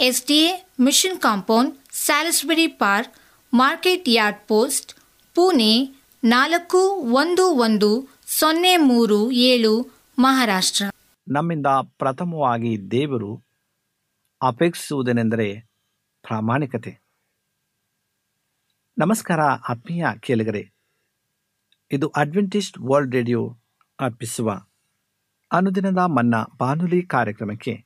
S D A mission compound, Salisbury park, market yard post, Pune ನಾಲ್ಕು ಒಂದು ಒಂದು ಸೊನ್ನೆ ಮೂರು ಏಳು, ಮಹಾರಾಷ್ಟ್ರ. ನಮ್ಮಿಂದ ಪ್ರಥಮವಾಗಿ ದೇವರು ಅಪೇಕ್ಷಿಸುವುದೇನೆಂದರೆ ಪ್ರಾಮಾಣಿಕತೆ. ನಮಸ್ಕಾರ ಆತ್ಮೀಯ ಕೇಳಿಗರೆ. ಇದು ಅಡ್ವೆಂಟಿಸ್ಟ್ ವರ್ಲ್ಡ್ ರೇಡಿಯೋ ಅರ್ಪಿಸುವ ಅನುದಿನದ ಮನ್ನ ಬಾನುಲಿ ಕಾರ್ಯಕ್ರಮಕ್ಕೆ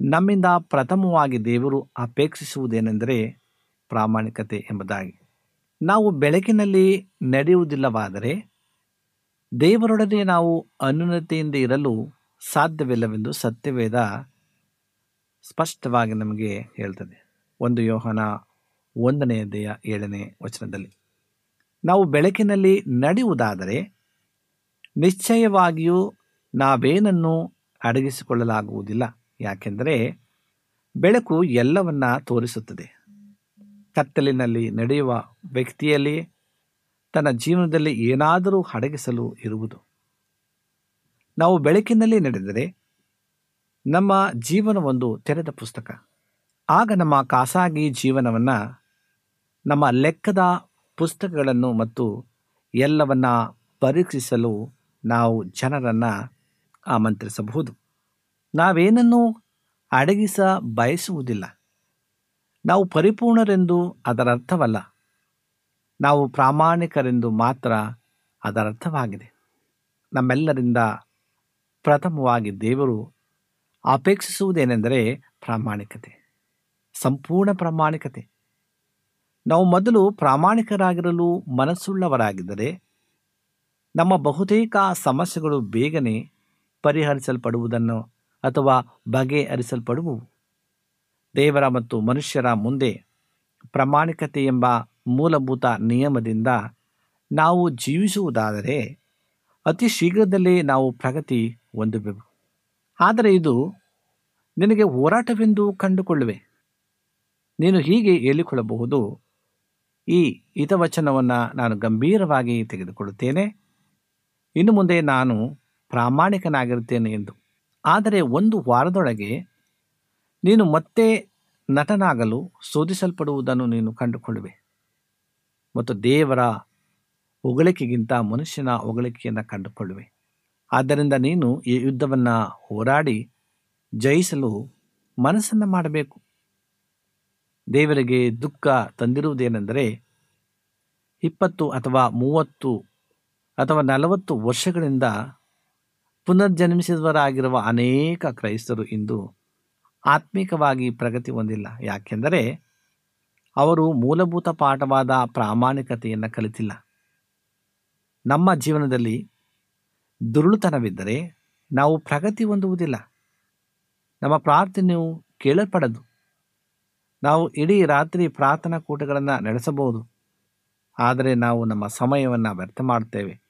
ನಮ್ಮಿಂದ ಪ್ರಥಮವಾಗಿ ದೇವರು ಅಪೇಕ್ಷಿಸುವುದೇನೆಂದರೆ ಪ್ರಾಮಾಣಿಕತೆ ಎಂಬುದಾಗಿ. ನಾವು ಬೆಳಕಿನಲ್ಲಿ ನಡೆಯುವುದಿಲ್ಲವಾದರೆ ದೇವರೊಡನೆ ನಾವು ಅನ್ಯೂನತೆಯಿಂದ ಇರಲು ಸಾಧ್ಯವಿಲ್ಲವೆಂದು ಸತ್ಯವೇದ ಸ್ಪಷ್ಟವಾಗಿ ನಮಗೆ ಹೇಳ್ತದೆ. ಒಂದು ಯೋಹನ ಒಂದನೆಯ ದೇಹ ಏಳನೇ ವಚನದಲ್ಲಿ. ನಾವು ಬೆಳಕಿನಲ್ಲಿ ನಡೆಯುವುದಾದರೆ ನಿಶ್ಚಯವಾಗಿಯೂ ನಾವೇನನ್ನು ಅಡಗಿಸಿಕೊಳ್ಳಲಾಗುವುದಿಲ್ಲ. ಯಾಕೆಂದರೆ ಬೆಳಕು ಎಲ್ಲವನ್ನ ತೋರಿಸುತ್ತದೆ. ಕತ್ತಲಿನಲ್ಲಿ ನಡೆಯುವ ವ್ಯಕ್ತಿಯಲ್ಲಿ ತನ್ನ ಜೀವನದಲ್ಲಿ ಏನಾದರೂ ಅಡಗಿಸಲು ಇರುವುದು. ನಾವು ಬೆಳಕಿನಲ್ಲಿ ನಡೆದರೆ ನಮ್ಮ ಜೀವನ ಒಂದು ತೆರೆದ ಪುಸ್ತಕ. ಆಗ ನಮ್ಮ ಖಾಸಗಿ ಜೀವನವನ್ನು, ನಮ್ಮ ಲೆಕ್ಕದ ಪುಸ್ತಕಗಳನ್ನು ಮತ್ತು ಎಲ್ಲವನ್ನ ಪರೀಕ್ಷಿಸಲು ನಾವು ಜನರನ್ನು ಆಮಂತ್ರಿಸಬಹುದು. ನಾವೇನನ್ನು ಅಡಗಿಸ ಬಯಸುವುದಿಲ್ಲ. ನಾವು ಪರಿಪೂರ್ಣರೆಂದು ಅದರ ಅರ್ಥವಲ್ಲ. ನಾವು ಪ್ರಾಮಾಣಿಕರೆಂದು ಮಾತ್ರ ಅದರ ಅರ್ಥವಾಗಿದೆ. ನಮ್ಮೆಲ್ಲರಿಂದ ಪ್ರಥಮವಾಗಿ ದೇವರು ಅಪೇಕ್ಷಿಸುವುದೇನೆಂದರೆ ಪ್ರಾಮಾಣಿಕತೆ, ಸಂಪೂರ್ಣ ಪ್ರಾಮಾಣಿಕತೆ. ನಾವು ಮೊದಲು ಪ್ರಾಮಾಣಿಕರಾಗಿರಲು ಮನಸ್ಸುಳ್ಳವರಾಗಿದ್ದರೆ ನಮ್ಮ ಬಹುತೇಕ ಸಮಸ್ಯೆಗಳು ಬೇಗನೆ ಪರಿಹರಿಸಲ್ಪಡುವುದನ್ನು ಅಥವಾ ಬಗೆಹರಿಸಲ್ಪಡುವು? ದೇವರ ಮತ್ತು ಮನುಷ್ಯರ ಮುಂದೆ ಪ್ರಾಮಾಣಿಕತೆ ಎಂಬ ಮೂಲಭೂತ ನಿಯಮದಿಂದ ನಾವು ಜೀವಿಸುವುದಾದರೆ ಅತಿ ಶೀಘ್ರದಲ್ಲೇ ನಾವು ಪ್ರಗತಿ ಹೊಂದಬೇಕು ಆದರೆ ಇದು ನಿನಗೆ ಹೋರಾಟವೆಂದು ಕಂಡುಕೊಳ್ಳುವೆ. ನೀನು ಹೀಗೆ ಹೇಳಿಕೊಳ್ಳಬಹುದು, ಈ ಹಿತವಚನವನ್ನು ನಾನು ಗಂಭೀರವಾಗಿ ತೆಗೆದುಕೊಳ್ಳುತ್ತೇನೆ. ಇನ್ನು ಮುಂದೆ ನಾನು ಪ್ರಾಮಾಣಿಕನಾಗಿರುತ್ತೇನೆ ಎಂದು. ಆದರೆ ಒಂದು ವಾರದೊಳಗೆ ನೀನು ಮತ್ತೆ ನಟನಾಗಲು ಶೋಧಿಸಲ್ಪಡುವುದನ್ನು ನೀನು ಕಂಡುಕೊಳ್ಳುವೆ. ಮತ್ತು ದೇವರ ಹೊಗಳಿಕೆಗಿಂತ ಮನುಷ್ಯನ ಹೊಗಳಿಕೆಯನ್ನು ಕಂಡುಕೊಳ್ಳುವೆ. ಆದ್ದರಿಂದ ನೀನು ಈ ಯುದ್ಧವನ್ನು ಹೋರಾಡಿ ಜಯಿಸಲು ಮನಸ್ಸನ್ನು ಮಾಡಬೇಕು. ದೇವರಿಗೆ ದುಃಖ ತಂದಿರುವುದೇನೆಂದರೆ ಇಪ್ಪತ್ತು ಅಥವಾ ಮೂವತ್ತು ಅಥವಾ ನಲವತ್ತು ವರ್ಷಗಳಿಂದ ಪುನರ್ಜನ್ಮಿಸಿದವರಾಗಿರುವ ಅನೇಕ ಕ್ರೈಸ್ತರು ಇಂದು ಆತ್ಮಿಕವಾಗಿ ಪ್ರಗತಿ ಹೊಂದಿಲ್ಲ. ಯಾಕೆಂದರೆ ಅವರು ಮೂಲಭೂತ ಪಾಠವಾದ ಪ್ರಾಮಾಣಿಕತೆಯನ್ನು ಕಲಿತಿಲ್ಲ. ನಮ್ಮ ಜೀವನದಲ್ಲಿ ದುರುಳುತನವಿದ್ದರೆ ನಾವು ಪ್ರಗತಿ ಹೊಂದುವುದಿಲ್ಲ. ನಮ್ಮ ಪ್ರಾರ್ಥನೆಯು ಕೇಳಲ್ಪಡದು. ನಾವು ಇಡೀ ರಾತ್ರಿ ಪ್ರಾರ್ಥನಾ ಕೂಟಗಳನ್ನು ನಡೆಸಬಹುದು. ಆದರೆ ನಾವು ನಮ್ಮ ಸಮಯವನ್ನು ವ್ಯರ್ಥ ಮಾಡುತ್ತೇವೆ.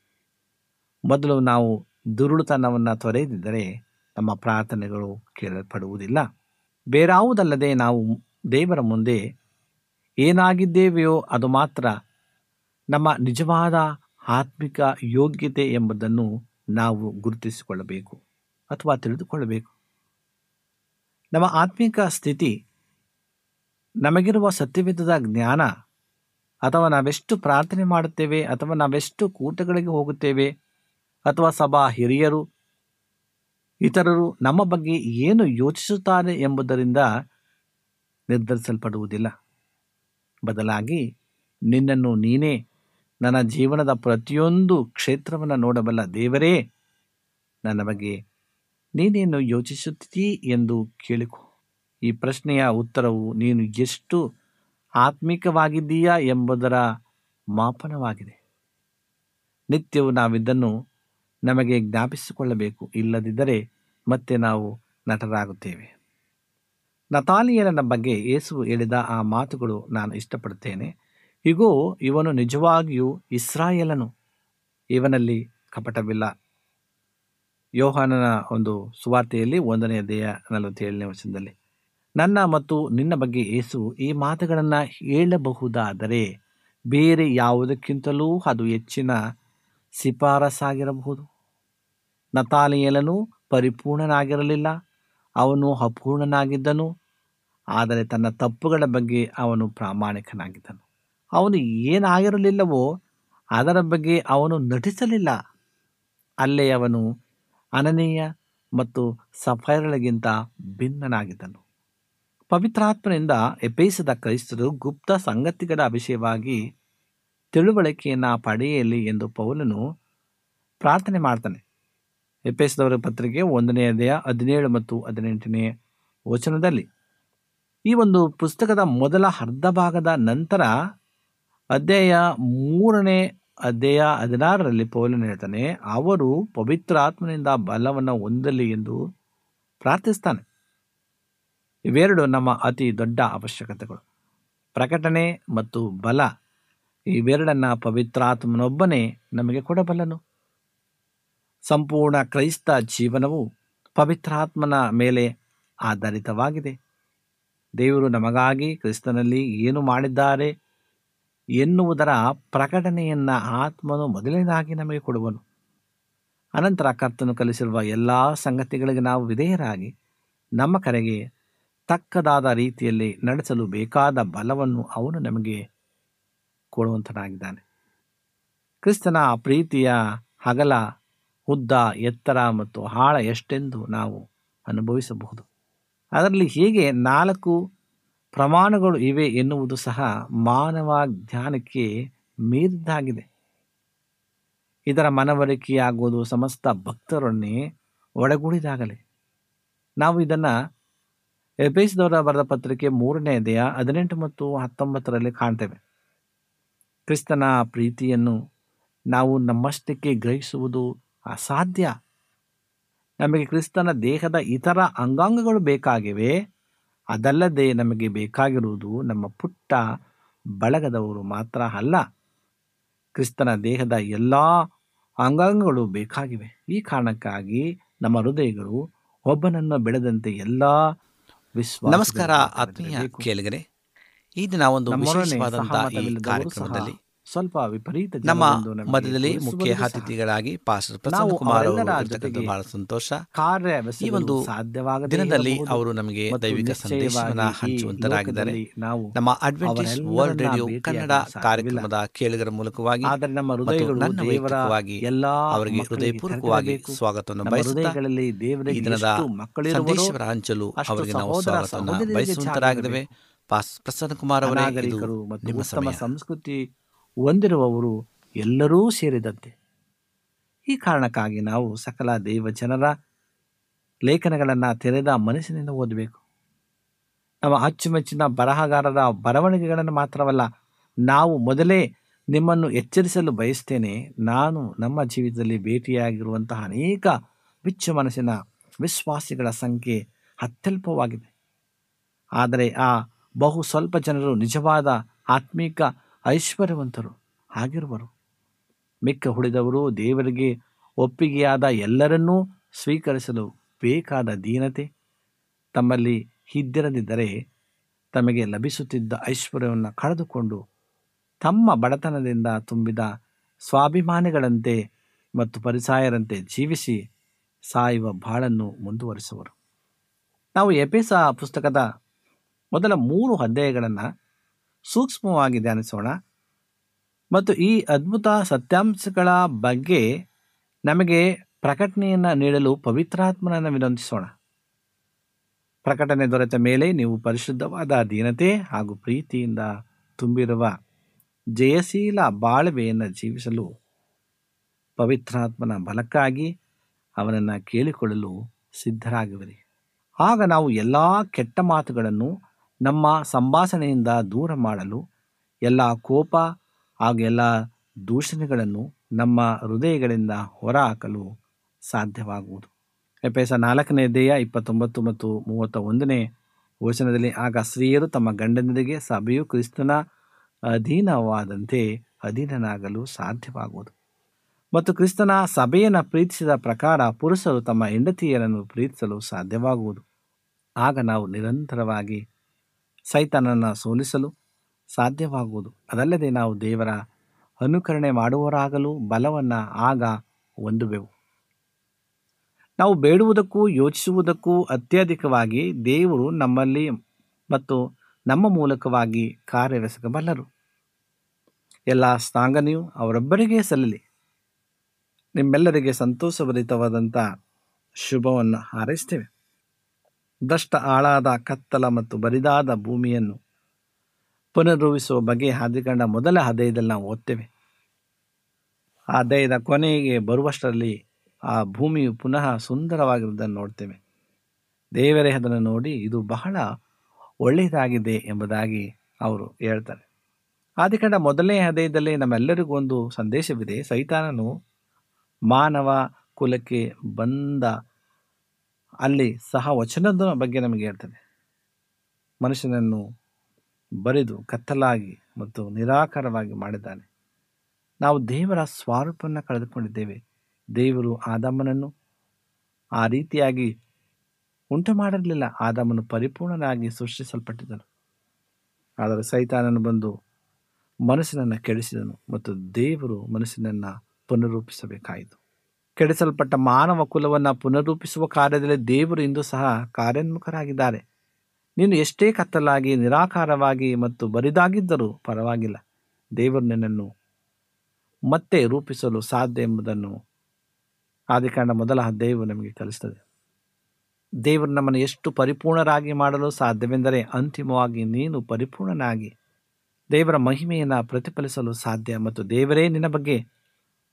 ಮೊದಲು ನಾವು ದುರುಳುತನವನ್ನು ತೊರೆದಿದ್ದರೆ ನಮ್ಮ ಪ್ರಾರ್ಥನೆಗಳು ಕೇಳಲ್ಪಡುವುದಿಲ್ಲ. ಬೇರಾವುದಲ್ಲದೆ ನಾವು ದೇವರ ಮುಂದೆ ಏನಾಗಿದ್ದೇವೆಯೋ ಅದು ಮಾತ್ರ ನಮ್ಮ ನಿಜವಾದ ಆತ್ಮಿಕ ಯೋಗ್ಯತೆ ಎಂಬುದನ್ನು ನಾವು ಗುರುತಿಸಿಕೊಳ್ಳಬೇಕು ಅಥವಾ ತಿಳಿದುಕೊಳ್ಳಬೇಕು. ನಮ್ಮ ಆತ್ಮಿಕ ಸ್ಥಿತಿ ನಮಗಿರುವ ಸತ್ಯವಿಧದ ಜ್ಞಾನ ಅಥವಾ ನಾವೆಷ್ಟು ಪ್ರಾರ್ಥನೆ ಮಾಡುತ್ತೇವೆ ಅಥವಾ ನಾವೆಷ್ಟು ಕೂಟಗಳಿಗೆ ಹೋಗುತ್ತೇವೆ ಅಥವಾ ಸಭಾ ಹಿರಿಯರು, ಇತರರು ನಮ್ಮ ಬಗ್ಗೆ ಏನು ಯೋಚಿಸುತ್ತಾರೆ ಎಂಬುದರಿಂದ ನಿರ್ಧರಿಸಲ್ಪಡುವುದಿಲ್ಲ. ಬದಲಾಗಿ ನಿನ್ನನ್ನು ನೀನೇ ನನ್ನ ಜೀವನದ ಪ್ರತಿಯೊಂದು ಕ್ಷೇತ್ರವನ್ನು ನೋಡಬಲ್ಲ ದೇವರೇ, ನನ್ನ ಬಗ್ಗೆ ನೀನೇನು ಯೋಚಿಸುತ್ತೀ ಎಂದು ಕೇಳಿಕೊ. ಈ ಪ್ರಶ್ನೆಯ ಉತ್ತರವು ನೀನು ಎಷ್ಟು ಆತ್ಮಿಕವಾಗಿದ್ದೀಯಾ ಎಂಬುದರ ಮಾಪನವಾಗಿದೆ. ನಿತ್ಯವು ನಾವಿದನ್ನು ನಮಗೆ ಜ್ಞಾಪಿಸಿಕೊಳ್ಳಬೇಕು. ಇಲ್ಲದಿದ್ದರೆ ಮತ್ತೆ ನಾವು ನಟರಾಗುತ್ತೇವೆ. ನತಾಲಿಯನ ಬಗ್ಗೆ ಯೇಸು ಹೇಳಿದ ಆ ಮಾತುಗಳು ನಾನು ಇಷ್ಟಪಡುತ್ತೇನೆ. ಹೀಗೋ ಇವನು ನಿಜವಾಗಿಯೂ ಇಸ್ರಾಯೇಲನು. ಇವನಲ್ಲಿ ಕಪಟವಿಲ್ಲ. ಯೋಹಾನನ ಒಂದು ಸುವಾರ್ತೆಯಲ್ಲಿ ಒಂದನೆಯ ದೇಹ ನಲವತ್ತೇಳನೇ ವರ್ಷದಲ್ಲಿ ನನ್ನ ಮತ್ತು ನಿನ್ನ ಬಗ್ಗೆ ಯೇಸು ಈ ಮಾತುಗಳನ್ನು ಹೇಳಬಹುದಾದರೆ ಬೇರೆ ಯಾವುದಕ್ಕಿಂತಲೂ ಅದು ಹೆಚ್ಚಿನ ಶಿಫಾರಸಾಗಿರಬಹುದು ನತಾಲಿಯಲನು ಪರಿಪೂರ್ಣನಾಗಿರಲಿಲ್ಲ. ಅವನು ಅಪೂರ್ಣನಾಗಿದ್ದನು. ಆದರೆ ತನ್ನ ತಪ್ಪುಗಳ ಬಗ್ಗೆ ಅವನು ಪ್ರಾಮಾಣಿಕನಾಗಿದ್ದನು. ಅವನು ಏನಾಗಿರಲಿಲ್ಲವೋ ಅದರ ಬಗ್ಗೆ ಅವನು ನಟಿಸಲಿಲ್ಲ. ಅಲ್ಲೇ ಅವನು ಅನನೀಯ ಮತ್ತು ಸಫೈರಳಿಗಿಂತ ಭಿನ್ನನಾಗಿದ್ದನು. ಪವಿತ್ರಾತ್ಮನಿಂದ ಎಪೇಸದ ಕ್ರೈಸ್ತರು ಗುಪ್ತ ಸಂಗತಿಗಳ ವಿಷಯವಾಗಿ ತಿಳುವಳಿಕೆಯನ್ನು ಪಡೆಯಲಿ ಎಂದು ಪೌಲನು ಪ್ರಾರ್ಥನೆ ಮಾಡ್ತಾನೆ. ಎಪೇಸದವರ ಪತ್ರಿಕೆ ಒಂದನೇ ಅಧ್ಯಾಯ ಹದಿನೇಳು ಮತ್ತು ಹದಿನೆಂಟನೇ ವಚನದಲ್ಲಿ ಈ ಒಂದು ಪುಸ್ತಕದ ಮೊದಲ ಅರ್ಧ ಭಾಗದ ನಂತರ ಅಧ್ಯಾಯ ಮೂರನೇ ಅಧ್ಯಾಯ ಹದಿನಾರರಲ್ಲಿ ಪೌಲನು ಹೇಳ್ತಾನೆ, ಅವರು ಪವಿತ್ರಾತ್ಮನಿಂದ ಬಲವನ್ನು ಹೊಂದಲಿ ಎಂದು ಪ್ರಾರ್ಥಿಸ್ತಾನೆ. ಇವೆರಡು ನಮ್ಮ ಅತಿ ದೊಡ್ಡ ಅವಶ್ಯಕತೆಗಳು. ಪ್ರಕಟಣೆ ಮತ್ತು ಬಲ ಇವೆರಡನ್ನ ಪವಿತ್ರಾತ್ಮನೊಬ್ಬನೇ ನಮಗೆ ಕೊಡಬಲ್ಲನು. ಸಂಪೂರ್ಣ ಕ್ರೈಸ್ತ ಜೀವನವು ಪವಿತ್ರಾತ್ಮನ ಮೇಲೆ ಆಧಾರಿತವಾಗಿದೆ. ದೇವರು ನಮಗಾಗಿ ಕ್ರಿಸ್ತನಲ್ಲಿ ಏನು ಮಾಡಿದ್ದಾರೆ ಎನ್ನುವುದರ ಪ್ರಕಟಣೆಯನ್ನ ಆತ್ಮನು ಮೊದಲನೇದಾಗಿ ನಮಗೆ ಕೊಡುವನು. ಅನಂತರ ಕರ್ತನು ಕಲಿಸಿರುವ ಎಲ್ಲ ಸಂಗತಿಗಳಿಗೆ ನಾವು ವಿಧೇಯರಾಗಿ ನಮ್ಮ ಕರೆಗೆ ತಕ್ಕದಾದ ರೀತಿಯಲ್ಲಿ ನಡೆಸಲು ಬೇಕಾದ ಬಲವನ್ನು ಅವನು ನಮಗೆ ಕೊಡುವಂತನಾಗಿದ್ದಾನೆ. ಕ್ರಿಸ್ತನ ಪ್ರೀತಿಯ ಹಗಲ ಉದ್ದ ಎತ್ತರ ಮತ್ತು ಆಳ ಎಷ್ಟೆಂದು ನಾವು ಅನುಭವಿಸಬಹುದು. ಅದರಲ್ಲಿ ಹೀಗೆ ನಾಲ್ಕು ಪ್ರಮಾಣಗಳು ಇವೆ ಎನ್ನುವುದು ಸಹ ಮಾನವ ಜ್ಞಾನಕ್ಕೆ ಮೀರಿದ್ದಾಗಿದೆ. ಇದರ ಮನವರಿಕೆಯಾಗುವುದು ಸಮಸ್ತ ಭಕ್ತರನ್ನೇ ಒಳಗೂಡಿದಾಗಲಿ. ನಾವು ಇದನ್ನು ಎಬೇಸಿದವರ ಬರೆದ ಪತ್ರಿಕೆ ಮೂರನೇ ದೇಹ ಹದಿನೆಂಟು ಮತ್ತು ಹತ್ತೊಂಬತ್ತರಲ್ಲಿ ಕಾಣ್ತೇವೆ. ಕ್ರಿಸ್ತನ ಪ್ರೀತಿಯನ್ನು ನಾವು ನಮ್ಮಷ್ಟಕ್ಕೆ ಗ್ರಹಿಸುವುದು ಅಸಾಧ್ಯ. ನಮಗೆ ಕ್ರಿಸ್ತನ ದೇಹದ ಇತರ ಅಂಗಾಂಗಗಳು ಬೇಕಾಗಿವೆ. ಅದಲ್ಲದೆ ನಮಗೆ ಬೇಕಾಗಿರುವುದು ನಮ್ಮ ಪುಟ್ಟ ಬಳಗದವರು ಮಾತ್ರ ಅಲ್ಲ. ಕ್ರಿಸ್ತನ ದೇಹದ ಎಲ್ಲ ಅಂಗಾಂಗಗಳು ಬೇಕಾಗಿವೆ. ಈ ಕಾರಣಕ್ಕಾಗಿ ನಮ್ಮ ಹೃದಯಗಳು ಒಬ್ಬನನ್ನು ಬೆಳೆದಂತೆ ಎಲ್ಲ ವಿಶ್ವ ನಮಸ್ಕಾರ ಆತ್ಮೀಯ ಕೇಳಿಗರೆ. ಈ ದಿನ ಒಂದು ವಿಶೇಷವಾದಂತಹ ಈ ಕಾರ್ಯಕ್ರಮದಲ್ಲಿ ಸ್ವಲ್ಪ ವಿಪರೀತ ನಮ್ಮ ಮಧ್ಯದಲ್ಲಿ ಮುಖ್ಯ ಅತಿಥಿಗಳಾಗಿ ಪಾಸ್ಟರ್ ಪ್ರಸನ್ನ ಕುಮಾರ್ ಅವರು ಬಹಳ ಸಂತೋಷ. ಕಾರ್ಯ ಈ ಒಂದು ಸಾಧ್ಯವಾದ ದಿನದಲ್ಲಿ ಅವರು ನಮಗೆ ದೈವಿಕ ಸಂದೇಶವನ್ನು ಹಂಚುವಂತರಾಗಿದ್ದಾರೆ. ನಾವು ನಮ್ಮ ಅಡ್ವೆಂಟೇಜ್ ವರ್ಲ್ಡ್ ರೇಡಿಯೋ ಕನ್ನಡ. ಕಾರ್ಯಕ್ರಮದ ಕೇಳುಗರ ಮೂಲಕವಾಗಿ ಆದರೆ ನಮ್ಮ ವೈಯಕ್ತಿಕವಾಗಿ ಎಲ್ಲಾ ಅವರಿಗೆ ಹೃದಯಪೂರ್ವಕವಾಗಿ ಸ್ವಾಗತವನ್ನು ಬಯಸುತ್ತಾ ಈ ದಿನದ ಮಕ್ಕಳಿರುವರೋ ಸಂದೇಶವರ ಹಂಚಲು ಅವರಿಗೆ ನಾವು ಸ್ವಾಗತವನ್ನು ಬಯಸುವಂತರಾಗಿದ್ದೇವೆ. ಪಾಸ್ ಪ್ರಸನ್ನ ಕುಮಾರ್ ನಾಗರಿಕರು ಮತ್ತು ಉತ್ತಮ ಸಂಸ್ಕೃತಿ ಹೊಂದಿರುವವರು ಎಲ್ಲರೂ ಸೇರಿದಂತೆ. ಈ ಕಾರಣಕ್ಕಾಗಿ ನಾವು ಸಕಲ ದೈವ ಜನರ ಲೇಖನಗಳನ್ನು ತೆರೆದ ಮನಸ್ಸಿನಿಂದ ಓದಬೇಕು. ನಮ್ಮ ಅಚ್ಚುಮೆಚ್ಚಿನ ಬರಹಗಾರರ ಬರವಣಿಗೆಗಳನ್ನು ಮಾತ್ರವಲ್ಲ ನಾವು ಮೊದಲೇ ನಿಮ್ಮನ್ನು ಎಚ್ಚರಿಸಲು ಬಯಸ್ತೇನೆ. ನಾನು ನಮ್ಮ ಜೀವಿತದಲ್ಲಿ ಭೇಟಿಯಾಗಿರುವಂತಹ ಅನೇಕ ಬಿಚ್ಚು ಮನಸ್ಸಿನ ವಿಶ್ವಾಸಿಗಳ ಸಂಖ್ಯೆ ಅತ್ಯಲ್ಪವಾಗಿದೆ. ಆದರೆ ಆ ಬಹು ಸ್ವಲ್ಪ ಜನರು ನಿಜವಾದ ಆತ್ಮೀಕ ಐಶ್ವರ್ಯವಂತರು ಆಗಿರುವರು. ಮಿಕ್ಕ ಹುಳಿದವರು ದೇವರಿಗೆ ಒಪ್ಪಿಗೆಯಾದ ಎಲ್ಲರನ್ನೂ ಸ್ವೀಕರಿಸಲು ಬೇಕಾದ ದೀನತೆ. ತಮ್ಮಲ್ಲಿ ಹಿದ್ದಿರದಿದ್ದರೆ ತಮಗೆ ಲಭಿಸುತ್ತಿದ್ದ ಐಶ್ವರ್ಯವನ್ನು ಕಳೆದುಕೊಂಡು ತಮ್ಮ ಬಡತನದಿಂದ ತುಂಬಿದ ಸ್ವಾಭಿಮಾನಿಗಳಂತೆ ಮತ್ತು ಪರಿಸಾಯರಂತೆ ಜೀವಿಸಿ ಸಾಯುವ ಬಾಳನ್ನು ಮುಂದುವರಿಸುವರು. ನಾವು ಎಪೇಸ ಪುಸ್ತಕದ ಮೊದಲ ಮೂರು ಅಧ್ಯಾಯಗಳನ್ನು ಸೂಕ್ಷ್ಮವಾಗಿ ಧ್ಯಾನಿಸೋಣ ಮತ್ತು ಈ ಅದ್ಭುತ ಸತ್ಯಾಂಶಗಳ ಬಗ್ಗೆ ನಮಗೆ ಪ್ರಕಟಣೆಯನ್ನು ನೀಡಲು ಪವಿತ್ರಾತ್ಮನನ್ನು ವಿನಂತಿಸೋಣ. ಪ್ರಕಟಣೆ ದೊರೆತ ಮೇಲೆ ನೀವು ಪರಿಶುದ್ಧವಾದ ದೀನತೆ ಹಾಗೂ ಪ್ರೀತಿಯಿಂದ ತುಂಬಿರುವ ಜಯಶೀಲ ಬಾಳ್ವೆಯನ್ನು ಜೀವಿಸಲು ಪವಿತ್ರಾತ್ಮನ ಬಲಕ್ಕಾಗಿ ಅವನನ್ನು ಕೇಳಿಕೊಳ್ಳಲು ಸಿದ್ಧರಾಗುವಿರಿ. ಆಗ ನಾವು ಎಲ್ಲ ಕೆಟ್ಟ ಮಾತುಗಳನ್ನು ನಮ್ಮ ಸಂಭಾಷಣೆಯಿಂದ ದೂರ ಮಾಡಲು ಎಲ್ಲ ಕೋಪ ಹಾಗೆಲ್ಲ ದೂಷಣೆಗಳನ್ನು ನಮ್ಮ ಹೃದಯಗಳಿಂದ ಹೊರಹಾಕಲು ಸಾಧ್ಯವಾಗುವುದು. ಎಪೇಸ ನಾಲ್ಕನೇ ದೇಹ ಇಪ್ಪತ್ತೊಂಬತ್ತು ಮತ್ತು ಮೂವತ್ತ ಒಂದನೇ ವಚನದಲ್ಲಿ, ಆಗ ಸ್ತ್ರೀಯರು ತಮ್ಮ ಗಂಡನರಿಗೆ ಸಭೆಯು ಕ್ರಿಸ್ತನ ಅಧೀನವಾದಂತೆ ಅಧೀನನಾಗಲು ಸಾಧ್ಯವಾಗುವುದು. ಮತ್ತು ಕ್ರಿಸ್ತನ ಸಭೆಯನ್ನು ಪ್ರೀತಿಸಿದ ಪ್ರಕಾರ ಪುರುಷರು ತಮ್ಮ ಹೆಂಡತಿಯರನ್ನು ಪ್ರೀತಿಸಲು ಸಾಧ್ಯವಾಗುವುದು. ಆಗ ನಾವು ನಿರಂತರವಾಗಿ ಸೈತಾನನ್ನು ಸೋಲಿಸಲು ಸಾಧ್ಯವಾಗುವುದು. ಅದಲ್ಲದೆ ನಾವು ದೇವರ ಅನುಕರಣೆ ಮಾಡುವವರಾಗಲು ಬಲವನ್ನು ಆಗ ಹೊಂದುವೆವು. ನಾವು ಬೇಡುವುದಕ್ಕೂ ಯೋಚಿಸುವುದಕ್ಕೂ ಅತ್ಯಧಿಕವಾಗಿ ದೇವರು ನಮ್ಮಲ್ಲಿ ಮತ್ತು ನಮ್ಮ ಮೂಲಕವಾಗಿ ಕಾರ್ಯವೆಸಗಬಲ್ಲರು. ಎಲ್ಲ ಸ್ನಾಂಗನೆಯು ಅವರೊಬ್ಬರಿಗೆ ಸಲ್ಲಲಿ. ನಿಮ್ಮೆಲ್ಲರಿಗೆ ಸಂತೋಷಭರಿತವಾದಂಥ ಶುಭವನ್ನು ಹಾರೈಸ್ತೇವೆ. ಭ್ರಷ್ಟ ಆಳಾದ ಕತ್ತಲ ಮತ್ತು ಬರಿದಾದ ಭೂಮಿಯನ್ನು ಪುನರ್ರೂಪಿಸುವ ಬಗ್ಗೆ ಹಾದಿಕಂಡ ಮೊದಲ ಹದಯದಲ್ಲಿ ನಾವು ಓದ್ತೇವೆ. ಆ ದಯದ ಕೊನೆಗೆ ಬರುವಷ್ಟರಲ್ಲಿ ಆ ಭೂಮಿಯು ಪುನಃ ಸುಂದರವಾಗಿರುವುದನ್ನು ನೋಡ್ತೇವೆ. ದೇವರೇ ಅದನ್ನು ನೋಡಿ ಇದು ಬಹಳ ಒಳ್ಳೆಯದಾಗಿದೆ ಎಂಬುದಾಗಿ ಅವರು ಹೇಳ್ತಾರೆ. ಆದಿಕಂಡ ಮೊದಲನೇ ಹದಯದಲ್ಲಿ ನಮ್ಮೆಲ್ಲರಿಗೂ ಒಂದು ಸಂದೇಶವಿದೆ. ಸೈತಾನನು ಮಾನವ ಕುಲಕ್ಕೆ ಬಂದ ಅಲ್ಲಿ ಸಹ ವಚನದ ಬಗ್ಗೆ ನಮಗೆ ಹೇಳ್ತದೆ. ಮನುಷ್ಯನನ್ನು ಬರೆದು ಕತ್ತಲಾಗಿ ಮತ್ತು ನಿರಾಕಾರವಾಗಿ ಮಾಡಿದ್ದಾನೆ. ನಾವು ದೇವರ ಸ್ವರೂಪವನ್ನು ಕಳೆದುಕೊಂಡಿದ್ದೇವೆ. ದೇವರು ಆದಮ್ಮನನ್ನು ಆ ರೀತಿಯಾಗಿ ಉಂಟು ಮಾಡಿರಲಿಲ್ಲ. ಆದಮ್ಮನು ಪರಿಪೂರ್ಣನಾಗಿ ಸೃಷ್ಟಿಸಲ್ಪಟ್ಟಿದ್ದನು. ಆದರೆ ಸೈತಾನನು ಬಂದು ಮನಸ್ಸಿನನ್ನು ಕೆಡಿಸಿದನು ಮತ್ತು ದೇವರು ಮನಸ್ಸಿನನ್ನು ಪುನರೂಪಿಸಬೇಕಾಯಿತು. ಕೆಡಿಸಲ್ಪಟ್ಟ ಮಾನವ ಕುಲವನ್ನು ಪುನರೂಪಿಸುವ ಕಾರ್ಯದಲ್ಲಿ ದೇವರು ಇಂದು ಸಹ ಕಾರ್ಯೋನ್ಮುಖರಾಗಿದ್ದಾರೆ. ನೀನು ಎಷ್ಟೇ ಕತ್ತಲಾಗಿ, ನಿರಾಕಾರವಾಗಿ ಮತ್ತು ಬರಿದಾಗಿದ್ದರೂ ಪರವಾಗಿಲ್ಲ. ದೇವರು ನಿನ್ನನ್ನು ಮತ್ತೆ ರೂಪಿಸಲು ಸಾಧ್ಯ ಎಂಬುದನ್ನು ಆದಿಕಾಂಡ ಮೊದಲ ದೇವರು ನಮಗೆ ಕಲಿಸ್ತದೆ. ದೇವರು ನಮ್ಮನ್ನು ಎಷ್ಟು ಪರಿಪೂರ್ಣರಾಗಿ ಮಾಡಲು ಸಾಧ್ಯವೆಂದರೆ ಅಂತಿಮವಾಗಿ ನೀನು ಪರಿಪೂರ್ಣನಾಗಿ ದೇವರ ಮಹಿಮೆಯನ್ನು ಪ್ರತಿಫಲಿಸಲು ಸಾಧ್ಯ ಮತ್ತು ದೇವರೇ ನಿನ್ನ ಬಗ್ಗೆ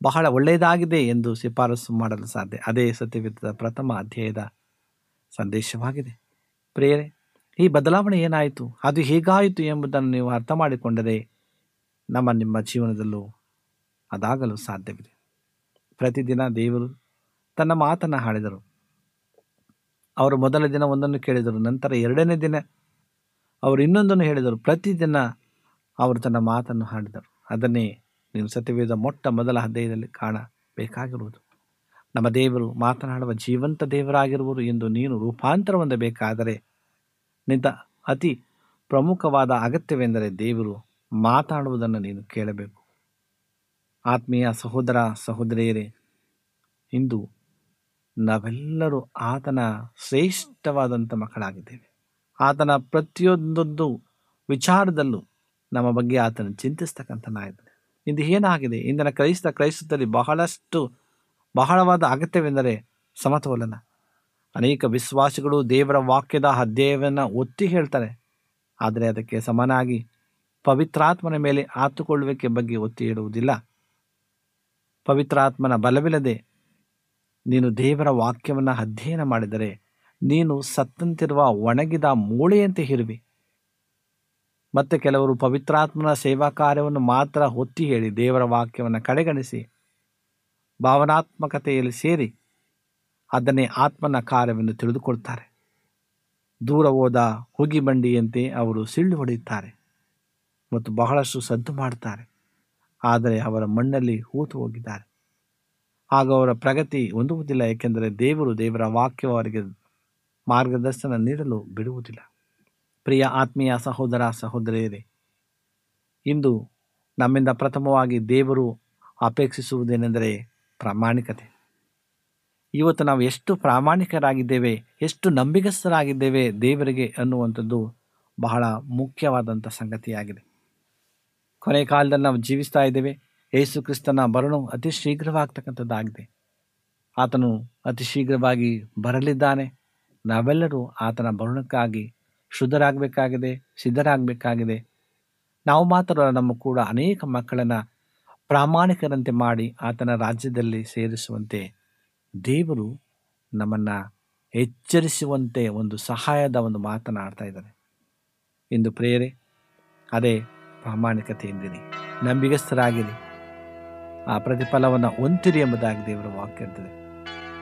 ಬಹಳ ಒಳ್ಳೆಯದಾಗಿದೆ ಎಂದು ಶಿಫಾರಸು ಮಾಡಲು ಸಾಧ್ಯ. ಅದೇ ಸತ್ಯವಿದ್ದ ಪ್ರಥಮ ಅಧ್ಯಾಯದ ಸಂದೇಶವಾಗಿದೆ. ಪ್ರೇರೆ ಈ ಬದಲಾವಣೆ ಏನಾಯಿತು? ಅದು ಹೇಗಾಯಿತು ಎಂಬುದನ್ನು ನೀವು ಅರ್ಥ ಮಾಡಿಕೊಂಡರೆ ನಮ್ಮ ನಿಮ್ಮ ಜೀವನದಲ್ಲೂ ಅದಾಗಲು ಸಾಧ್ಯವಿದೆ. ಪ್ರತಿದಿನ ದೇವರು ತನ್ನ ಮಾತನ್ನು ಹಾಡಿದರು. ಅವರು ಮೊದಲ ದಿನ ಒಂದನ್ನು ಕೇಳಿದರು, ನಂತರ ಎರಡನೇ ದಿನ ಅವರು ಇನ್ನೊಂದನ್ನು ಹೇಳಿದರು. ಪ್ರತಿದಿನ ಅವರು ತನ್ನ ಮಾತನ್ನು ಹಾಡಿದರು. ಅದನ್ನೇ ನೀವು ಸತ್ಯವೇದ ಮೊಟ್ಟ ಮೊದಲ ಅಧ್ಯಾಯದಲ್ಲಿ ಕಾಣಬೇಕಾಗಿರುವುದು. ನಮ್ಮ ದೇವರು ಮಾತನಾಡುವ ಜೀವಂತ ದೇವರಾಗಿರುವರು ಎಂದು ನೀನು ರೂಪಾಂತರ ಹೊಂದಬೇಕಾದರೆ ನಿಂತ ಅತಿ ಪ್ರಮುಖವಾದ ಅಗತ್ಯವೆಂದರೆ ದೇವರು ಮಾತಾಡುವುದನ್ನು ನೀನು ಕೇಳಬೇಕು. ಆತ್ಮೀಯ ಸಹೋದರ, ಸಹೋದರಿಯರೇ, ಇಂದು ನಾವೆಲ್ಲರೂ ಆತನ ಶ್ರೇಷ್ಠವಾದಂಥ ಮಕ್ಕಳಾಗಿದ್ದೇವೆ. ಆತನ ಪ್ರತಿಯೊಂದೊಂದು ವಿಚಾರದಲ್ಲೂ ನಮ್ಮ ಬಗ್ಗೆ ಆತನ ಚಿಂತಿಸ್ತಕ್ಕಂಥನಾಗಿದ್ದಾನೆ ಇಂದು ಏನಾಗಿದೆ? ಇಂದಿನ ಕ್ರೈಸ್ತ ಕ್ರೈಸ್ತದಲ್ಲಿ ಬಹಳಷ್ಟು ಬಹಳವಾದ ಅಗತ್ಯವೆಂದರೆ ಸಮತೋಲನ. ಅನೇಕ ವಿಶ್ವಾಸಿಗಳು ದೇವರ ವಾಕ್ಯದ ಅಧ್ಯಯವನ್ನು ಒತ್ತಿ ಹೇಳ್ತಾರೆ. ಆದರೆ ಅದಕ್ಕೆ ಸಮನಾಗಿ ಪವಿತ್ರಾತ್ಮನ ಮೇಲೆ ಆತುಕೊಳ್ಳುವಿಕೆ ಬಗ್ಗೆ ಒತ್ತಿ ಹೇಳುವುದಿಲ್ಲ. ಪವಿತ್ರಾತ್ಮನ ಬಲವಿಲ್ಲದೆ ನೀನು ದೇವರ ವಾಕ್ಯವನ್ನು ಅಧ್ಯಯನ ಮಾಡಿದರೆ ನೀನು ಸತ್ತಂತಿರುವ ಒಣಗಿದ ಮೂಳೆಯಂತೆ ಇರುವಿ. ಮತ್ತೆ ಕೆಲವರು ಪವಿತ್ರಾತ್ಮನ ಸೇವಾ ಕಾರ್ಯವನ್ನು ಮಾತ್ರ ಒತ್ತಿ ಹೇಳಿ ದೇವರ ವಾಕ್ಯವನ್ನು ಕಡೆಗಣಿಸಿ ಭಾವನಾತ್ಮಕತೆಯಲ್ಲಿ ಸೇರಿ ಅದನ್ನೇ ಆತ್ಮನ ಕಾರ್ಯವೆಂದು ತಿಳಿದುಕೊಳ್ತಾರೆ. ದೂರ ಹೋದ ಹುಗಿ ಬಂಡಿಯಂತೆ ಅವರು ಸಿಳ್ಳು ಹೊಡೆಯುತ್ತಾರೆ ಮತ್ತು ಬಹಳಷ್ಟು ಸದ್ದು ಮಾಡುತ್ತಾರೆ. ಆದರೆ ಅವರ ಮಣ್ಣಲ್ಲಿ ಹೂತು ಹೋಗಿದ್ದಾರೆ. ಆಗ ಅವರ ಪ್ರಗತಿ ಹೊಂದುವುದಿಲ್ಲ, ಏಕೆಂದರೆ ದೇವರು ದೇವರ ವಾಕ್ಯವರಿಗೆ ಮಾರ್ಗದರ್ಶನ ನೀಡಲು ಬಿಡುವುದಿಲ್ಲ. ಪ್ರಿಯ ಆತ್ಮೀಯ ಸಹೋದರ ಸಹೋದರಿಯರೇ, ಇಂದು ನಮ್ಮಿಂದ ಪ್ರಥಮವಾಗಿ ದೇವರು ಅಪೇಕ್ಷಿಸುವುದೇನೆಂದರೆ ಪ್ರಾಮಾಣಿಕತೆ. ಇವತ್ತು ನಾವು ಎಷ್ಟು ಪ್ರಾಮಾಣಿಕರಾಗಿದ್ದೇವೆ, ಎಷ್ಟು ನಂಬಿಕಸ್ಥರಾಗಿದ್ದೇವೆ ದೇವರಿಗೆ ಅನ್ನುವಂಥದ್ದು ಬಹಳ ಮುಖ್ಯವಾದಂಥ ಸಂಗತಿಯಾಗಿದೆ. ಕೊನೆ ಕಾಲದಲ್ಲಿ ನಾವು ಜೀವಿಸ್ತಾ ಇದ್ದೇವೆ, ಯೇಸು ಕ್ರಿಸ್ತನ ಬರಣವು ಅತಿ ಶೀಘ್ರವಾಗ್ತಕ್ಕಂಥದ್ದಾಗಿದೆ. ಆತನು ಅತಿ ಶೀಘ್ರವಾಗಿ ಬರಲಿದ್ದಾನೆ. ನಾವೆಲ್ಲರೂ ಆತನ ಬರುಣಕ್ಕಾಗಿ ಶುದ್ಧರಾಗಬೇಕಾಗಿದೆ, ಸಿದ್ಧರಾಗಬೇಕಾಗಿದೆ. ನಾವು ಮಾತ್ರ ನಮ್ಮ ಕೂಡ ಅನೇಕ ಮಕ್ಕಳನ್ನು ಪ್ರಾಮಾಣಿಕರಂತೆ ಮಾಡಿ ಆತನ ರಾಜ್ಯದಲ್ಲಿ ಸೇರಿಸುವಂತೆ ದೇವರು ನಮ್ಮನ್ನು ಎಚ್ಚರಿಸುವಂತೆ ಒಂದು ಸಹಾಯದ ಒಂದು ಮಾತನಾಡ್ತಾ ಇದ್ದಾರೆ ಇಂದು ಪ್ರೇರೆ ಅದೇ ಪ್ರಾಮಾಣಿಕತೆ ಎಂದಿರಿ ನಂಬಿಗಸ್ಥರಾಗಿರಿ. ಆ ಪ್ರತಿಫಲವನ್ನು ಹೊಂತಿರಿ ಎಂಬುದಾಗಿ ದೇವರ ವಾಕ್ಯ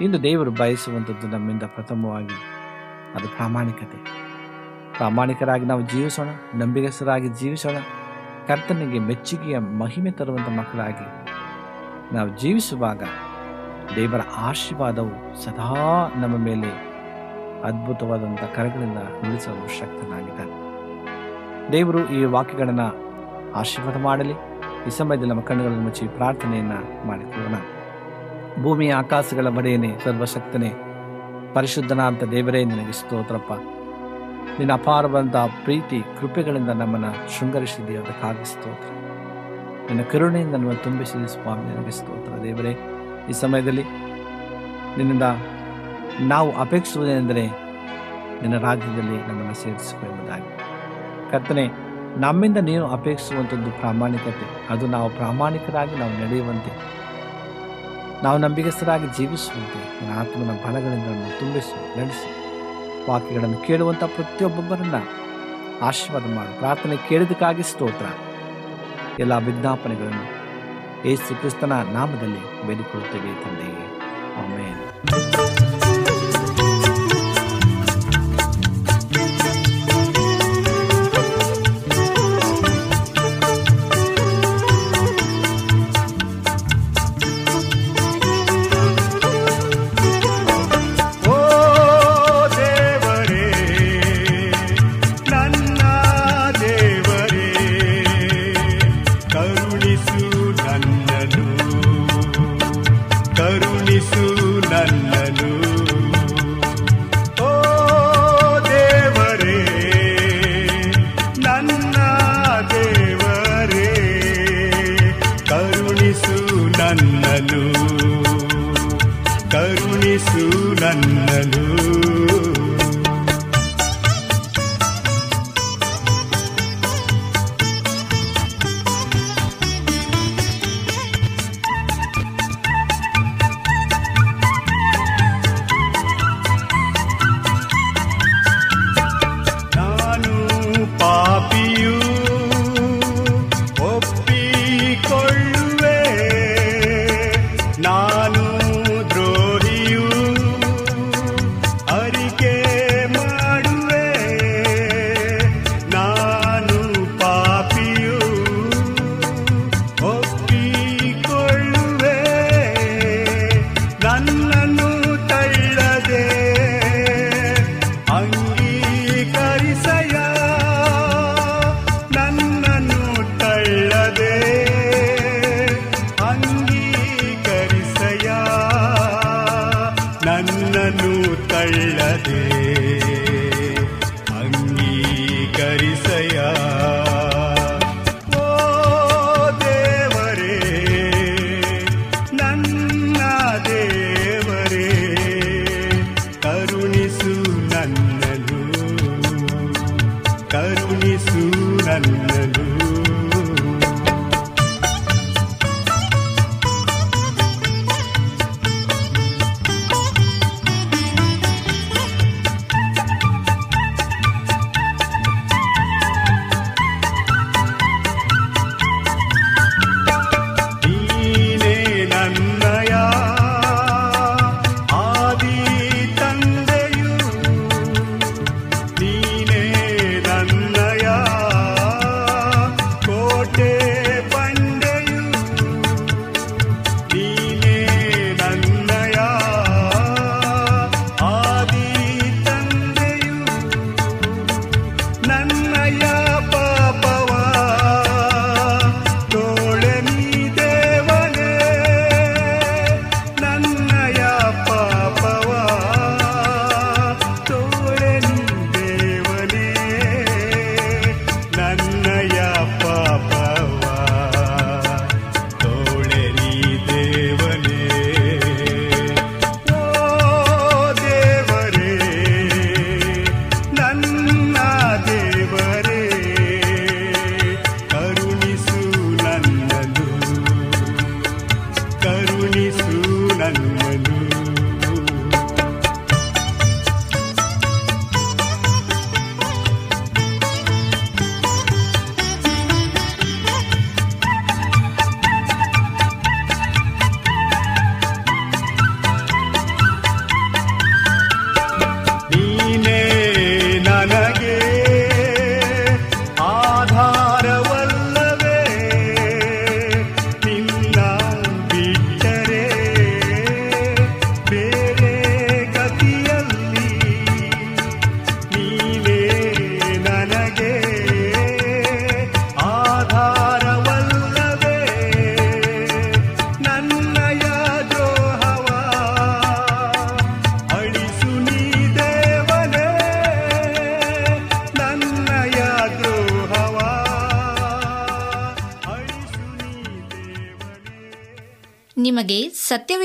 ಇಂದು ದೇವರು ಬಯಸುವಂಥದ್ದು ನಮ್ಮಿಂದ ಪ್ರಥಮವಾಗಿ ಅದು ಪ್ರಾಮಾಣಿಕತೆ. ಪ್ರಾಮಾಣಿಕರಾಗಿ ನಾವು ಜೀವಿಸೋಣ, ನಂಬಿಗಸ್ತರಾಗಿ ಜೀವಿಸೋಣ. ಕರ್ತನಿಗೆ ಮೆಚ್ಚುಗೆಯ ಮಹಿಮೆ ತರುವಂಥ ಮಕ್ಕಳಾಗಿ ನಾವು ಜೀವಿಸುವಾಗ ದೇವರ ಆಶೀರ್ವಾದವು ಸದಾ ನಮ್ಮ ಮೇಲೆ ಅದ್ಭುತವಾದಂಥ ಕರೆಗಳಿಂದ ನಿಲ್ಲಿಸಲು ಶಕ್ತನಾಗಿದ್ದಾನೆ. ದೇವರು ಈ ವಾಕ್ಯಗಳನ್ನು ಆಶೀರ್ವಾದ ಮಾಡಲಿ. ಈ ಸಮಯದಲ್ಲಿ ನಮ್ಮ ಕಣ್ಣುಗಳನ್ನು ಮುಚ್ಚಿ ಪ್ರಾರ್ಥನೆಯನ್ನು ಮಾಡಿಕೊಳ್ಳೋಣ. ಭೂಮಿಯ ಆಕಾಶಗಳ ಬಡೆಯೇ ಸರ್ವಶಕ್ತನೇ ಪರಿಶುದ್ಧನಾದಂಥ ದೇವರೇ, ನಿನಗೆ ಸ್ತೋತ್ರಪ್ಪ. ನಿನ್ನ ಅಪಾರವಾದಂಥ ಪ್ರೀತಿ, ಕೃಪೆಗಳಿಂದ ನಮ್ಮನ್ನು ಶೃಂಗರಿಸಿದೆಯೋ ಅದಕ್ಕಾಗಿ ಸ್ತೋತ್ರ. ನಿನ್ನ ಕರುಣೆಯಿಂದ ನಮ್ಮನ್ನು ತುಂಬಿಸಿದ ಸ್ವಾಮಿ, ನನಗೆ ಸ್ತೋತ್ರ. ದೇವರೇ, ಈ ಸಮಯದಲ್ಲಿ ನಿನ್ನಿಂದ ನಾವು ಅಪೇಕ್ಷಿಸುವುದೇನೆಂದರೆ ನಿನ್ನ ರಾಜ್ಯದಲ್ಲಿ ನಮ್ಮನ್ನು ಸೇರಿಸಿಕೊ ಎಂಬುದಾಗಿ. ಕರ್ತನೆ, ನಮ್ಮಿಂದ ನೀನು ಅಪೇಕ್ಷಿಸುವಂಥದ್ದು ಪ್ರಾಮಾಣಿಕತೆ. ಅದು ನಾವು ಪ್ರಾಮಾಣಿಕರಾಗಿ ನಾವು ನಡೆಯುವಂತೆ. ನಾವು ನಂಬಿಕೆಸರಾಗಿ ಜೀವಿಸುವಂತೆ. ನನ್ನ ಆತ್ಮನ ಬಲಗಳಿಂದ ತುಂಬಿಸು, ನಡೆಸಿ. ವಾಕ್ಯಗಳನ್ನು ಕೇಳುವಂಥ ಪ್ರತಿಯೊಬ್ಬೊಬ್ಬರನ್ನು ಆಶೀರ್ವಾದ ಮಾಡು. ಪ್ರಾರ್ಥನೆ ಕೇಳಿದಕ್ಕಾಗಿ ಸ್ತೋತ್ರ. ಎಲ್ಲ ವಿಜ್ಞಾಪನೆಗಳನ್ನು ಯೇಸು ಕ್ರಿಸ್ತನ ನಾಮದಲ್ಲಿ ಬೇಡಿಕೊಳ್ಳುತ್ತೇವೆ ತಂದೆಯೇ. ಆಮೇಲೆ